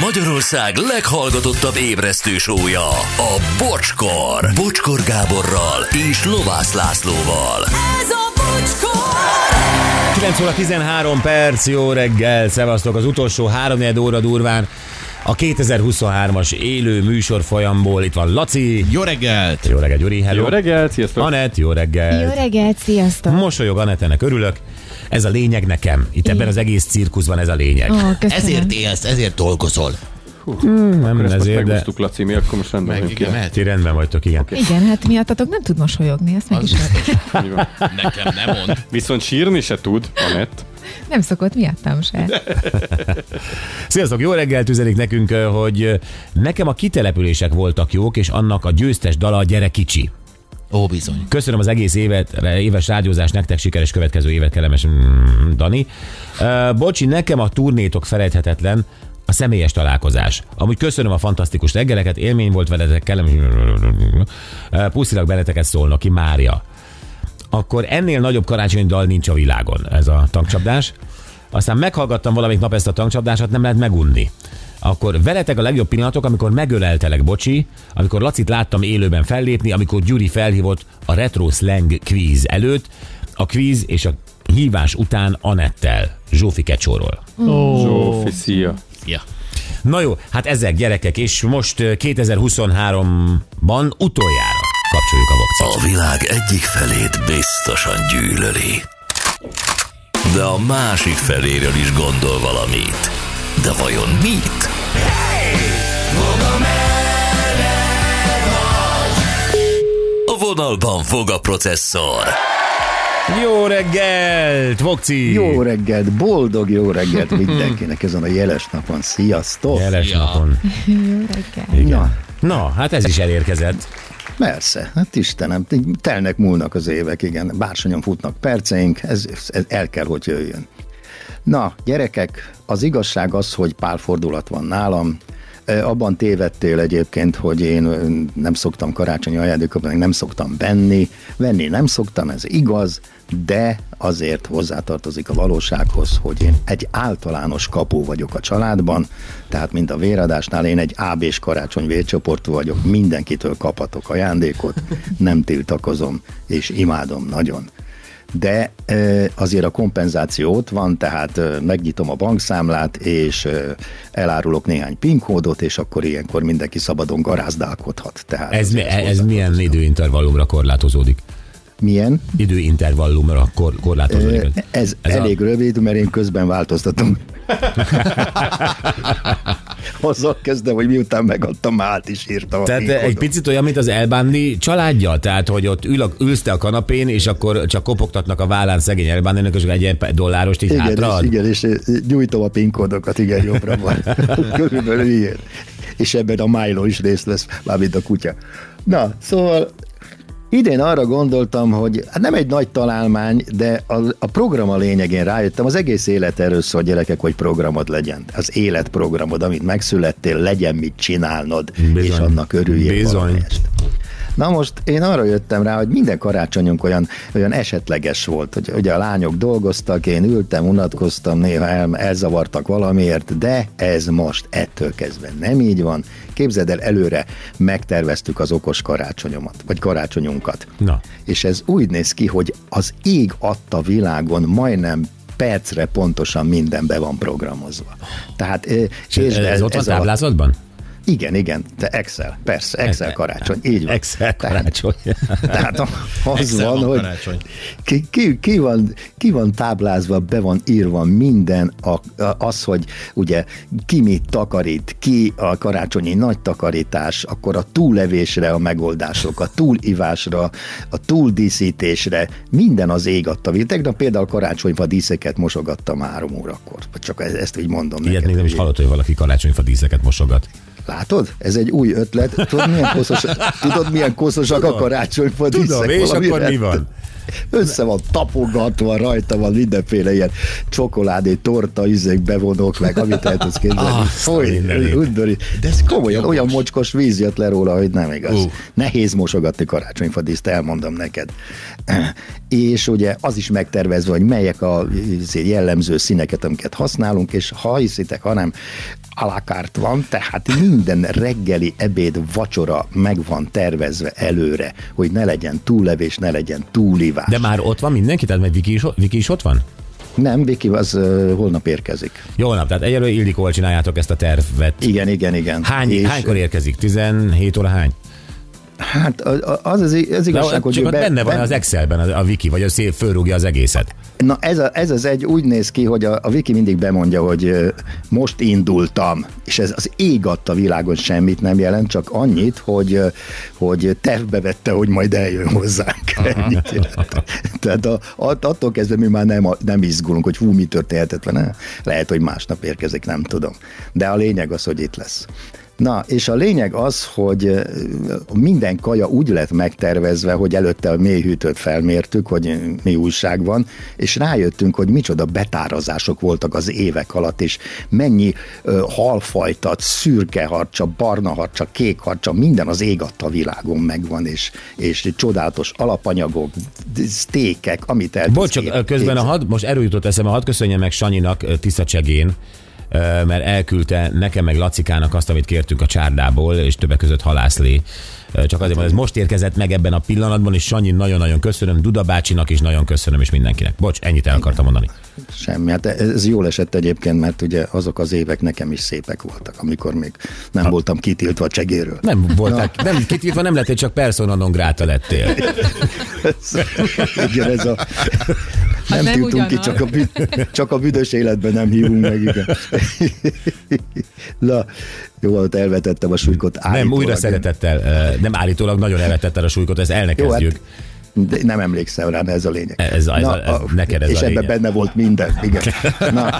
Magyarország leghallgatottabb ébresztő sója, a Bocskor. Bocskor Gáborral és Lovász Lászlóval. Ez a bocskor! 9 óra 13 perc, jó reggel, szevasztok az utolsó 3 óra durván. A 2023-as élő műsor folyamból itt van Laci. Jó reggelt! Jó reggel, Gyuri, hello. Jó reggelt, sziasztok! Anett, jó reggel. Jó reggelt, sziasztok! Mosolyog Anett, ennek örülök. Ez a lényeg nekem. Itt ebben az egész cirkuszban ez a lényeg. Ó, köszönöm. Ezért élsz, ezért dolgozol. nem Ezt most ezért, de Laci, mi akkor most rendben Meg igen, ki. mehet. ti rendben vagytok, igen. Igen, hát miattatok nem tud mosolyogni, ezt meg is. Nekem nem mond. Viszont sírni se tud, Anett. Nem szokott miattam se. Sziasztok, jó reggelt üzenik nekünk, hogy nekem a kitelepülések voltak jók, és annak a győztes dala a gyere kicsi. Ó, bizony. Köszönöm az egész évet, éves rádiózást, nektek sikeres következő évet, kellemes mm, Dani. Uh, bocsi, nekem a turnétok felejthetetlen, a személyes találkozás. Amúgy köszönöm a fantasztikus reggeleket, élmény volt veletek, kellemes... Puszilak benneteket szólnak ki, Mária. Akkor ennél nagyobb karácsonyi dal nincs a világon, ez a tankcsapdás. Aztán meghallgattam valamik nap ezt a tankcsapdásat, nem lehet megunni. Akkor veletek a legjobb pillanatok, amikor megöleltelek, bocsi, amikor Lacit láttam élőben fellépni, amikor Gyuri felhívott a Retro Slang quiz előtt, a quiz és a hívás után Anettel, Zsófi Kecsóról. Zsófi, szia! Ja. Na jó, hát ezek gyerekek, és most ö, 2023-ban utoljára kapcsoljuk a vokcit. A világ egyik felét biztosan gyűlöli. De a másik feléről is gondol valamit. De vajon mit? A vonalban fog a processzor. Jó reggelt, Vokci! Jó reggelt, boldog jó reggelt mindenkinek ezen a jeles napon. Sziasztok! Jeles Ja. napon. Jó reggelt. Ja, Na, hát ez is elérkezett. Persze, hát Istenem, telnek, múlnak az évek, igen, bársonyon futnak perceink, ez, ez el kell, hogy jöjjön. Na, gyerekek, az igazság az, hogy pár fordulat van nálam, Abban tévedtél egyébként, hogy én nem szoktam karácsonyi ajándékokat, meg nem szoktam venni. Venni nem szoktam, ez igaz, de azért hozzátartozik a valósághoz, hogy én egy általános kapó vagyok a családban, tehát mint a véradásnál én egy AB-s karácsony vércsoportú vagyok, mindenkitől kaphatok ajándékot, nem tiltakozom, és imádom nagyon de azért a kompenzáció ott van, tehát megnyitom a bankszámlát, és elárulok néhány PIN kódot, és akkor ilyenkor mindenki szabadon garázdálkodhat. Tehát Ez, mi, ez milyen időintervallumra korlátozódik? Milyen? Időintervallumra kor, korlátozódik. Ez, Ez elég a... rövid, mert én közben változtatom. Azzal kezdem, hogy miután megadtam, át is írtam Tehát egy picit olyan, mint az elbánni családja? Tehát, hogy ott ül a, ülsz te a kanapén, és akkor csak kopogtatnak a vállán szegény elbánnének, és egy dollárost így Igen, és, hátraad? igen, és eh, nyújtom a PIN kódokat, igen, jobbra van. Körülbelül ilyen. És ebben a Milo is részt vesz, mármint a kutya. Na, szóval idén arra gondoltam, hogy hát nem egy nagy találmány, de a, a program a lényegén rájöttem, az egész élet erről szól, gyerekek, hogy programod legyen. Az életprogramod, amit megszülettél, legyen mit csinálnod, Bizony. és annak örüljél Bizony. valamelyest. Na most én arra jöttem rá, hogy minden karácsonyunk olyan, olyan esetleges volt, hogy ugye a lányok dolgoztak, én ültem, unatkoztam, néha el, elzavartak valamiért, de ez most ettől kezdve nem így van. Képzeld el, előre megterveztük az okos karácsonyomat, vagy karácsonyunkat. Na. És ez úgy néz ki, hogy az ég adta világon majdnem percre pontosan minden be van programozva. Tehát, eh, És ez, ez ott van a- táblázatban? Igen, igen, de Excel, persze, Excel karácsony, így van. Excel karácsony. Tehát az Excel van, hogy karácsony. ki, ki, ki, van, ki van táblázva, be van írva minden, a, a, az, hogy ugye ki mit takarít, ki a karácsonyi nagy takarítás, akkor a túllevésre a megoldások, a túlivásra, a túldíszítésre, minden az ég adta. Tegnap például karácsonyfa díszeket mosogattam három órakor. Csak ezt így mondom Ilyet neked. még nem is hallott, hogy valaki karácsonyfa díszeket mosogat. Látod? Ez egy új ötlet. Tudod, milyen koszos, tudod, milyen koszosak a karácsonyfa Tudom, és akkor mi van? Össze van tapogatva, rajta van mindenféle ilyen csokoládé, torta, izék, bevonók, meg amit el tudsz képzelni. Foly. De ez komolyan, olyan mocskos víz jött le róla, hogy nem igaz. Ú. Nehéz mosogatni karácsonyfadíszt, elmondom neked. És ugye az is megtervezve, hogy melyek a izé, jellemző színeket, amiket használunk, és ha hiszitek, hanem alakárt van, tehát minden reggeli, ebéd, vacsora meg van tervezve előre, hogy ne legyen túllevés, ne legyen túlivás. De már ott van mindenki? Tehát mert Viki is, Viki is ott van? Nem, Viki az uh, holnap érkezik. Jó nap, tehát egyelőre Ildikóval csináljátok ezt a tervet. Igen, igen, igen. Hány, És, hánykor érkezik? 17 óra hány? Hát az az, az De igazság, hogy csak ő ott benne van az Excelben a, a Viki, vagy az szép fölrúgja az egészet. Na ez, a, ez az egy úgy néz ki, hogy a, a Viki mindig bemondja, hogy most indultam, és ez az ég adta világon semmit nem jelent, csak annyit, hogy, hogy tervbe vette, hogy majd eljön hozzánk. Tehát a, att- attól kezdve mi már nem, nem izgulunk, hogy hú, mi történhetett vele. Lehet, hogy másnap érkezik, nem tudom. De a lényeg az, hogy itt lesz. Na, és a lényeg az, hogy minden kaja úgy lett megtervezve, hogy előtte a mélyhűtőt felmértük, hogy mi újság van, és rájöttünk, hogy micsoda betárazások voltak az évek alatt, és mennyi ö, halfajtat, szürke harcsa, barna harcsa, kék harcsa, minden az ég adta világon megvan, és, és csodálatos alapanyagok, sztékek, amit el Bocs, közben a had, most erőjutott eszembe, hadd köszönjem meg Sanyinak ö, mert elküldte nekem meg Lacikának azt, amit kértünk a csárdából, és többek között halászlé. Csak azért, mert ez most érkezett meg ebben a pillanatban, és Sanyi nagyon-nagyon köszönöm, Duda bácsinak is nagyon köszönöm, és mindenkinek. Bocs, ennyit el akartam mondani. Semmi, hát ez jól esett egyébként, mert ugye azok az évek nekem is szépek voltak, amikor még nem voltam kitiltva a csegéről. Nem voltak, nem kitírva nem lettél, csak persona non grata lettél. Igen, ez a... Nem, nem tiltunk ki, csak a, büd, csak a büdös életben nem hívunk meg, igen. Na, jó, ott elvetettem a súlykot Nem, állítólag. újra szeretettel, nem állítólag nagyon elvetettel a súlykot, ezt el ne Jó, hát. De nem emlékszem rá, de ez a lényeg. Ez ez a- ez neked ez és a ebben lényeg. benne volt minden, igen. Na,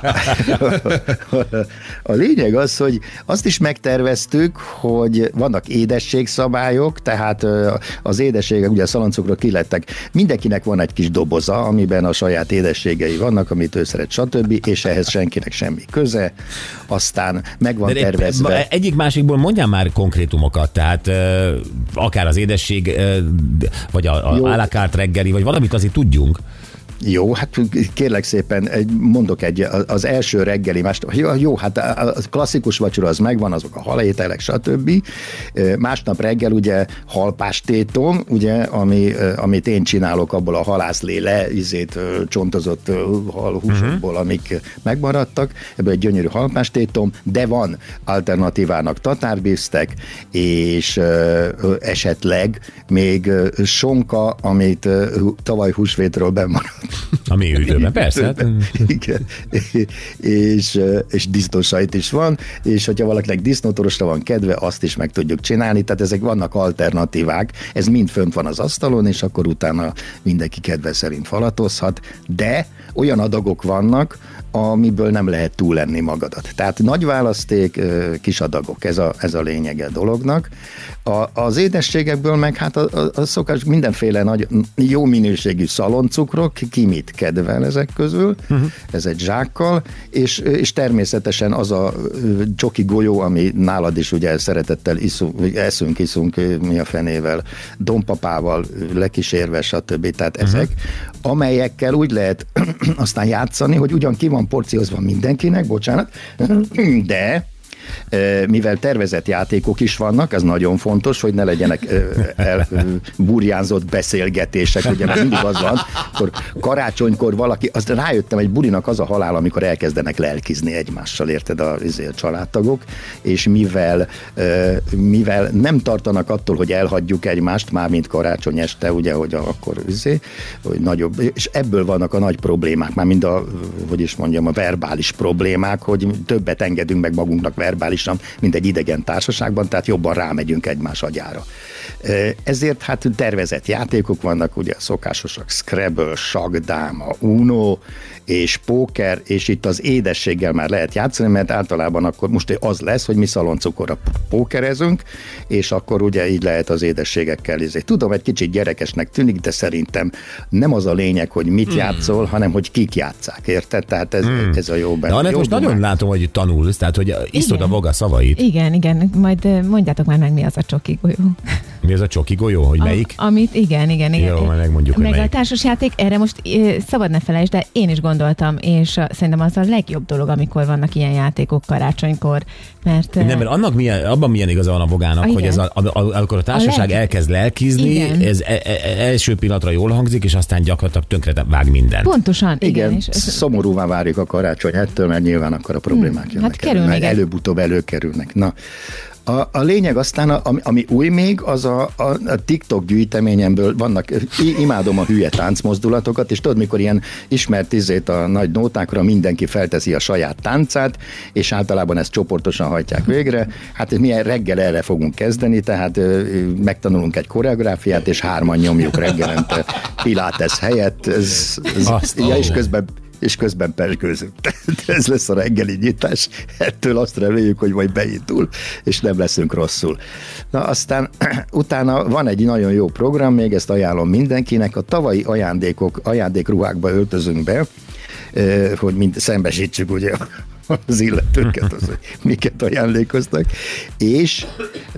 a lényeg az, hogy azt is megterveztük, hogy vannak édességszabályok, tehát az édességek, ugye a szaloncukrok kilettek, mindenkinek van egy kis doboza, amiben a saját édességei vannak, amit ő szeret, stb., és ehhez senkinek semmi köze. Aztán meg van De egy- tervezve. egyik másikból mondjál már konkrétumokat, tehát akár az édesség, vagy a, a Jó. Állakárt reggeli, vagy valamit azért tudjunk. Jó, hát kérlek szépen, egy, mondok egy, az első reggeli, más, jó, jó, hát a klasszikus vacsora az megvan, azok a halételek, stb. Másnap reggel ugye halpástétom, ugye, ami, amit én csinálok abból a halászlé izét, csontozott halhúsokból, uh-huh. amik megmaradtak, ebből egy gyönyörű halpástétom, de van alternatívának tatárbisztek, és ö, esetleg még sonka, amit ö, tavaly húsvétről bemaradt. A mély hűtőben, persze. Hát, Igen. és, és disznósajt is van, és hogyha valakinek disznótorosra van kedve, azt is meg tudjuk csinálni, tehát ezek vannak alternatívák, ez mind fönt van az asztalon, és akkor utána mindenki kedve szerint falatozhat, de olyan adagok vannak, amiből nem lehet túlenni magadat. Tehát nagy választék, kis adagok, ez a, ez a lényege a dolognak. A, az édességekből meg hát a, a, a szokás mindenféle nagy, jó minőségű szaloncukrok, ki mit kedvel ezek közül, uh-huh. ez egy zsákkal, és, és természetesen az a csoki golyó, ami nálad is ugye szeretettel iszunk, eszünk, iszunk, mi a fenével, dompapával, lekísérve, stb. Tehát uh-huh. ezek, amelyekkel úgy lehet aztán játszani, hogy ugyan ki van porciózva mindenkinek, bocsánat, de mivel tervezett játékok is vannak, ez nagyon fontos, hogy ne legyenek el, burjánzott beszélgetések, ugye mert mindig az van, akkor karácsonykor valaki, azt rájöttem, egy bulinak az a halál, amikor elkezdenek lelkizni egymással, érted a, izé, a családtagok, és mivel, mivel nem tartanak attól, hogy elhagyjuk egymást, már mint karácsony este, ugye, hogy akkor izé, hogy nagyobb, és ebből vannak a nagy problémák, már mind a, hogy is mondjam, a verbális problémák, hogy többet engedünk meg magunknak verbálisan, mint egy idegen társaságban, tehát jobban rámegyünk egymás agyára. Ezért hát tervezett játékok vannak, ugye szokásosak, Scrabble, Sagdáma, Uno és póker, és itt az édességgel már lehet játszani, mert általában akkor most az lesz, hogy mi szaloncukorra pókerezünk, és akkor ugye így lehet az édességekkel. izé. Tudom, egy kicsit gyerekesnek tűnik, de szerintem nem az a lényeg, hogy mit játszol, hanem hogy kik játszák, érted? Tehát ez, ez a jó De benne. Anett, jó most nagyon dumák. látom, hogy tanulsz, tehát hogy iszod a maga szavait. Igen, igen, majd mondjátok már meg, mi az a csoki golyó. Mi az a csoki golyó, hogy melyik? A, amit, igen, igen, igen. Jó, majd megmondjuk, hogy Meg melyik. a társasjáték, erre most szabad ne felejtsd, de én is gondoltam, és szerintem az a legjobb dolog, amikor vannak ilyen játékok karácsonykor, mert... Nem, mert annak milyen, abban milyen igaza van a bogának, Ah, hogy ez igen. a, a, a, amikor a társaság leg- elkezd lelkizni, Igen. ez e, e, első pillanatra jól hangzik, és aztán gyakorlatilag tönkre vág minden. Pontosan, igen. Igen, és, szomorúvá várjuk a karácsony ettől, mert nyilván akkor a problémák Hmm, jönnek hát elő, kerül mert még egy- előbb-utóbb előkerülnek. Na, a, a lényeg aztán, ami, ami új még, az a, a, a TikTok gyűjteményemből vannak, imádom a hülye táncmozdulatokat, és tudod, mikor ilyen ismert izét a nagy nótákra mindenki felteszi a saját táncát, és általában ezt csoportosan hajtják végre. Hát mi reggel erre fogunk kezdeni, tehát megtanulunk egy koreográfiát, és hárman nyomjuk reggelente Pilates helyett. Ez, ez, Azt, ja, és közben és közben pergőzünk. Ez lesz a reggeli nyitás, ettől azt reméljük, hogy majd beindul, és nem leszünk rosszul. Na aztán utána van egy nagyon jó program, még ezt ajánlom mindenkinek, a tavalyi ajándékok, ajándékruhákba öltözünk be, hogy mind szembesítsük ugye az illetőket, az, hogy miket ajándékoztak, és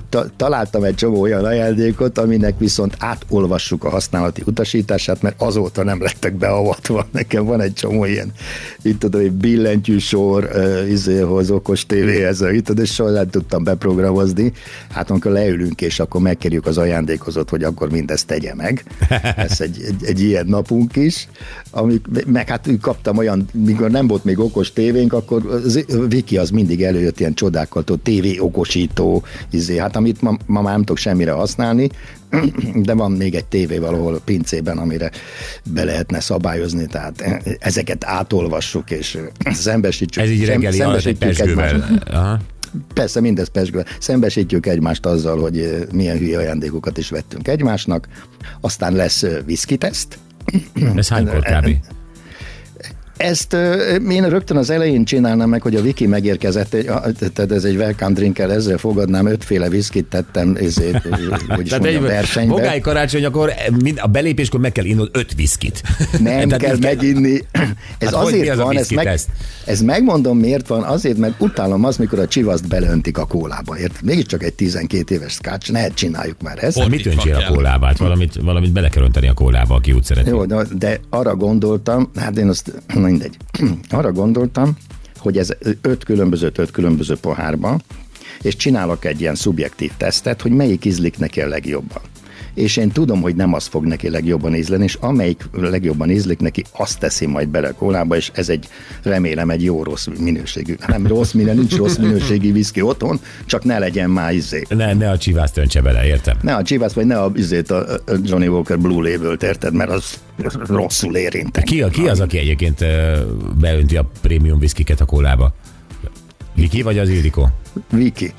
ta- találtam egy csomó olyan ajándékot, aminek viszont átolvassuk a használati utasítását, mert azóta nem lettek beavatva. Nekem van egy csomó ilyen, itt tudom, egy billentyűsor, uh, izéhoz, okos tévéhez, itt tudom, és soha nem tudtam beprogramozni. Hát amikor leülünk, és akkor megkérjük az ajándékozót, hogy akkor mindezt tegye meg. Ez egy, egy, egy ilyen napunk is. Amik, meg hát kaptam olyan, mikor nem volt még okos tévénk, akkor az, Viki az mindig előjött ilyen csodákkal, tévé okosító, izé, hát amit ma, ma már nem tudok semmire használni, de van még egy tévé valahol pincében, amire be lehetne szabályozni, tehát ezeket átolvassuk, és szembesítsük. Ez így reggeli szembesítjük. Aha. Persze, mindez pesgővel. Szembesítjük egymást azzal, hogy milyen hülye ajándékokat is vettünk egymásnak. Aztán lesz eh, whisky teszt. Ez hánykor kb? Ezt én rögtön az elején csinálnám meg, hogy a Viki megérkezett, tehát ez egy welcome drinkkel, ezzel fogadnám, ötféle viszkit tettem, ezért, hogy is Tehát mondjam, versenybe. bogály karácsony, akkor mind- a belépéskor meg kell innod öt viszkit. Nem Tehát kell meginni. Ez Hát azért az a van, ezt, meg, ez megmondom miért van, azért, mert utálom az, mikor a csivaszt belöntik a kólába. Érted? Mégiscsak egy 12 éves skács, ne csináljuk már ezt. Hát mit öntsél a? Hát valamit, valamit bele kell önteni a kólába, aki úgy szereti. Jó, de, de arra gondoltam, hát én azt, na mindegy, arra gondoltam, hogy ez öt különböző, öt különböző pohárba, és csinálok egy ilyen szubjektív tesztet, hogy melyik ízlik neki a legjobban. És én tudom, hogy nem az fog neki legjobban ízleni, és amelyik legjobban ízlik neki, azt teszi majd bele a kólába, és ez egy, remélem, egy jó rossz minőségű, nem rossz minő, nincs rossz minőségi viszki otthon, csak ne legyen már izé. Ne, ne a csivászt öntse bele, értem? Ne a Chivas, vagy ne a, izét, a, a Johnny Walker Blue Label-t, érted? Mert az rosszul érint. Ki, a, ki az, aki egyébként beönti a prémium viszkiket a kólába? Viki vagy az Ildikó? Viki.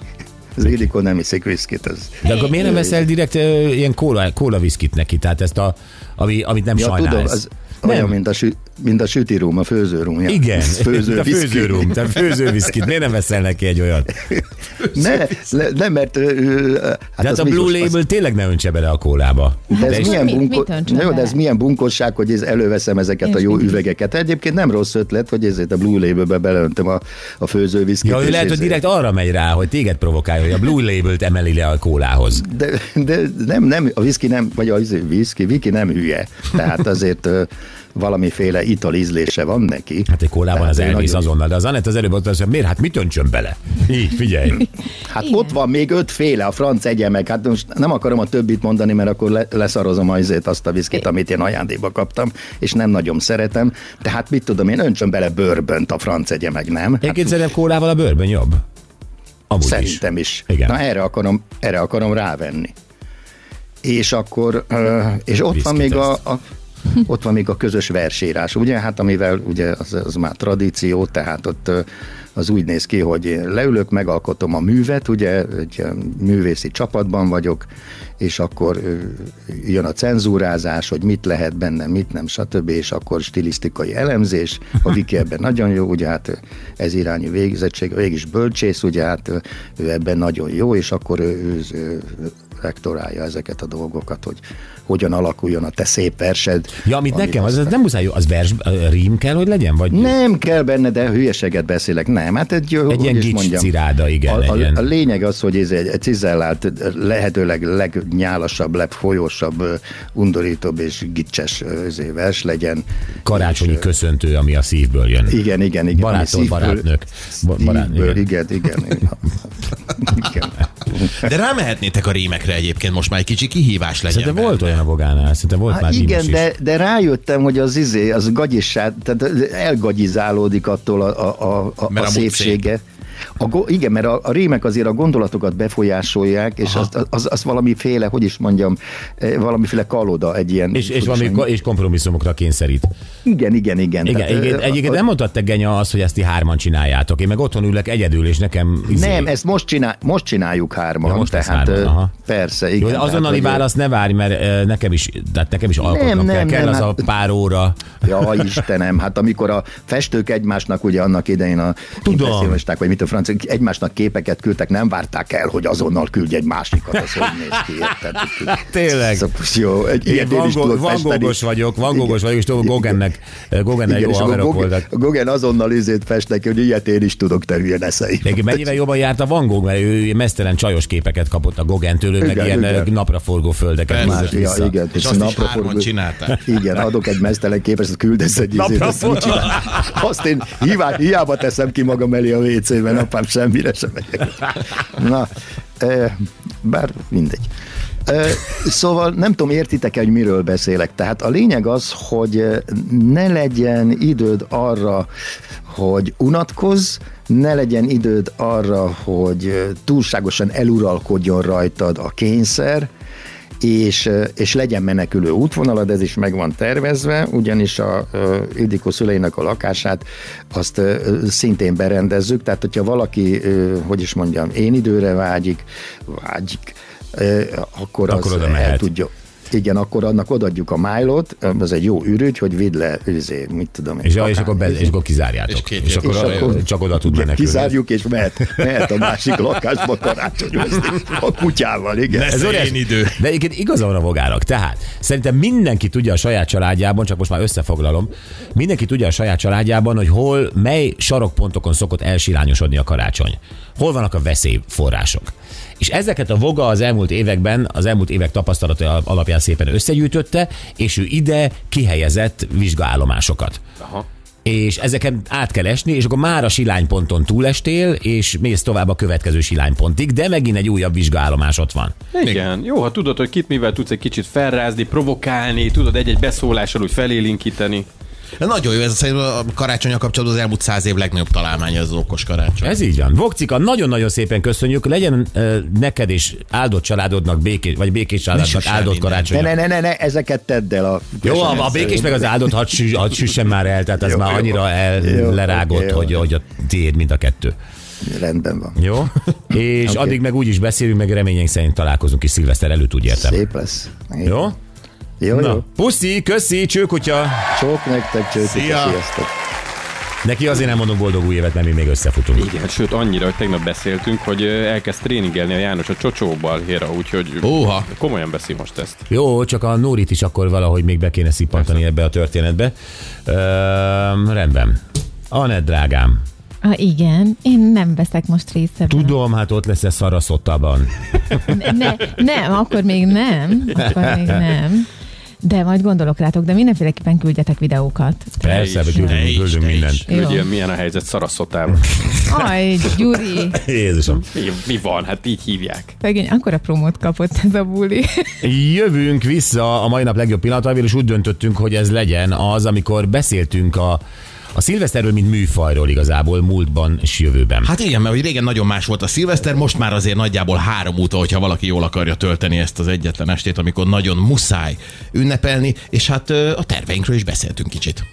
Az Ildikó nem iszik viszkit. Ez. De akkor miért nem veszel direkt ilyen kóla, kóla viszkit neki? Tehát ezt a, ami, amit nem Ja, sajnálsz. tudom, az olyan, mint a, sü, mint a sütirum, a főzőrum. Ja. Igen, Főző, a viszki. főzőrum, te főző viszkit. Miért nem veszel neki egy olyat? Ne, ne, nem, mert... Hát De hát az a Blue Label tényleg ne öntse bele a kólába. De ez és- milyen, Mit- bunko... mit jó, de ez milyen bunkosság, hogy ez előveszem ezeket Én a jó üvegeket. Egyébként nem rossz ötlet, hogy ezért a Blue Labelbe beleöntöm a, a főzőviszkit. Ja, ő lehet, hogy direkt arra megy rá, hogy téged provokálja, hogy a Blue Label-t emeli le a kólához. De, de nem, nem, a whisky nem, vagy a izé, whisky, whisky nem hülye. Tehát azért valamiféle ital ízlése van neki. Hát egy kólában az elmész nagyon- azonnal, de az Anett az előbb ott azt mondja, miért? Hát mit öntsön bele? Így, figyelj. Hát Igen. ott van még ötféle, a franc egyemek, hát most nem akarom a többit mondani, mert akkor le, leszarozom azért azt a viszkit, amit én ajándékba kaptam, és nem nagyon szeretem. Tehát mit tudom én, öntsön bele bőrbönt a franc egyemek, nem? Hát Egyébként szerintem kólával a bőrben jobb. Amúgy szerintem is. Igen. Na erre akarom, erre akarom rávenni. És akkor, és ott van még a, a ott van még a közös versírás, ugye? Hát amivel ugye az, az már tradíció, tehát ott az úgy néz ki, hogy leülök, megalkotom a művet, ugye egy művészi csapatban vagyok, és akkor jön a cenzúrázás, hogy mit lehet benne, mit nem, stb., és akkor stilisztikai elemzés, a Viki ebben nagyon jó, ugye hát ez irányú végzettség, végig is bölcsész, ugye hát ő ebben nagyon jó, és akkor ő, ő, ő vektorálja ezeket a dolgokat, hogy hogyan alakuljon a te szép versed. Ja, amit amit nekem, az, az nem muszáj, az vers, rím kell, hogy legyen? Vagy nem kell benne, de hülyeséget beszélek. Nem, hát egy, Egy ilyen gics ciráda, igen, A, a, a, lényeg az, hogy ez egy, egy cizellált, lehetőleg legnyálasabb, legfolyósabb, ö, undorítóbb és gicses izé vers legyen. karácsonyi köszöntő, ami a szívből jön. Igen, igen, igen. Szívből- barátnők. Ba- barát- igen. igen, igen. igen. De rámehetnétek a rímekre egyébként, most már egy kicsi kihívás legyen. Szerintem volt benne. olyan a Vogánál, szerintem volt Hát már igen, rímes is. de, de rájöttem, hogy az izé, az gagyissá, tehát elgagyizálódik attól a, a, a, a, a a szépsége. A go, igen, mert a, a rémek azért a gondolatokat befolyásolják, és az, az, az valamiféle, hogy is mondjam, eh, valamiféle kaloda egy ilyen... És, és, valami, ko- és kompromisszumokra kényszerít. Igen, igen, igen. Igen, Tehát, egyébként, ö, egyébként nem mondtad te Genya azt, hogy ezt ti hárman csináljátok. Én meg otthon ülök egyedül, és nekem... izé- Nem, ezt most, csinál, most csináljuk hárman, Ja, most tehát hárman, aha. persze, Jó, igen. tehát, azonnali hogy, ö, válasz ne várj, mert nekem is, tehát nekem is alkotnom kell. nem, Kell nem, az a hát- pár óra. Ja, Istenem, hát amikor a festők egymásnak ugye annak idején a Tudom. vagy mit a francia, egymásnak képeket küldtek, nem várták el, hogy azonnal küldj egy másikat, az hogy néz ki, érted? Tényleg. Szóval, jó, egy én Van, is tudok Van. Goghos vagyok, Van Goghos vagyok, és tudom, Gogennek, Gogennel jó és haverok Gog- voltak. Gogen azonnal izét fest neki, hogy ilyet én is tudok, te hülye neszei. Mennyivel jobban járt a Van Gogh, mert ő mesztelen csajos képeket kapott a Gogentől, ő meg Igen, ilyen igen. napraforgó földeket nézett Ja, igen, És azt is hárman csinálták. Igen, adok egy mesztelen képest, azt küldesz egy izét, azt, azt én hiába teszem ki magam elé a WC-ben, apám semmire sem megyek. Na, bár mindegy. Szóval nem tudom, értitek-e, hogy miről beszélek. Tehát a lényeg az, hogy ne legyen időd arra, hogy unatkozz, ne legyen időd arra, hogy túlságosan eluralkodjon rajtad a kényszer, és, és legyen menekülő útvonalad, ez is meg van tervezve, ugyanis a Ildikó szüleinek a lakását azt szintén berendezzük, tehát hogyha valaki, hogy is mondjam, én időre vágyik, vágyik, akkor, Akkor az oda el tudja. Igen, akkor annak odaadjuk a májlot, az egy jó ürügy, hogy vidd le, üzé, mit tudom én. És, és, akár- akkor be, és akkor kizárjátok. És két és akkor, És akkor- csak oda tud menekülni. Kizárjuk, és mehet, mehet a másik lakásba karácsonyozni a kutyával, igen. Lesz Ez én idő. De egyébként igaza van a vogának. Tehát szerintem mindenki tudja a saját családjában, csak most már összefoglalom, mindenki tudja a saját családjában, hogy hol, mely sarokpontokon szokott elsilányosodni a karácsony. Hol vannak a veszélyforrások. És ezeket a voga az elmúlt években, az elmúlt évek tapasztalata alapján szépen összegyűjtötte, és ő ide kihelyezett vizsgaállomásokat. Aha. és ezeken át kell esni, és akkor már a silányponton túlestél, és mész tovább a következő silánypontig, de megint egy újabb vizsgaállomás ott van. Igen, jó, ha tudod, hogy kit mivel tudsz egy kicsit felrázni, provokálni, tudod egy-egy beszólással úgy felélinkíteni. Nagyon jó, ez szerintem a karácsonyal kapcsolatban az elmúlt száz év legnagyobb találmánya az okos karácsony. Ez így van. Vokcika, nagyon-nagyon szépen köszönjük. Legyen uh, neked és áldott családodnak, békés, vagy békés családodnak áldott karácsony. Ne, ne, ne, ne, ne, ezeket tedd el a... Jó, a, a békés meg az áldott hadd, süss, hadd süssen már el, tehát ez Jó, már jó. annyira el Jó, lerágott, oké, jó. hogy, hogy a tiéd mind a kettő. Rendben van. Jó? És Oké. addig meg úgy is beszélünk, meg reményeink szerint találkozunk is szilveszter előtt, úgy értem. Szép lesz. Jó? Jó, Na, jó. puszi, köszi, csőkutya. Csók nektek, csőtük, Szia. sziasztok. Neki azért nem mondunk boldog új évet, mert mi még összefutunk. Igen, sőt annyira, hogy tegnap beszéltünk, hogy ö, elkezd tréningelni a János a csocsóból, Héra, úgyhogy Óha. komolyan beszél most ezt. Jó, csak a Nórit is akkor valahogy még be kéne szippantani ebbe a történetbe. Öm, rendben. Anett, drágám. Ah, igen, én nem veszek most részt ebben. Tudom, hát ott lesz ez szaraszotában. Ne, nem, akkor még nem. Akkor még nem. De majd gondolok rátok, de mindenféleképpen küldjetek videókat. Persze, is, hogy küldünk, is, küldünk te mindent. Hogy milyen a helyzet szaraszotában. Aj, Gyuri, Jézusom. mi, mi van? Hát így hívják. szegény, akkora promót kapott ez a buli. Jövünk vissza a mai nap legjobb pillanataival, és úgy döntöttünk, hogy ez legyen az, amikor beszéltünk a, a szilveszterről, mint műfajról igazából múltban és jövőben. Hát igen, mert hogy régen nagyon más volt a szilveszter, most már azért nagyjából három óta, hogyha valaki jól akarja tölteni ezt az egyetlen estét, amikor nagyon muszáj ünnepelni, és hát a terveinkről is beszéltünk kicsit.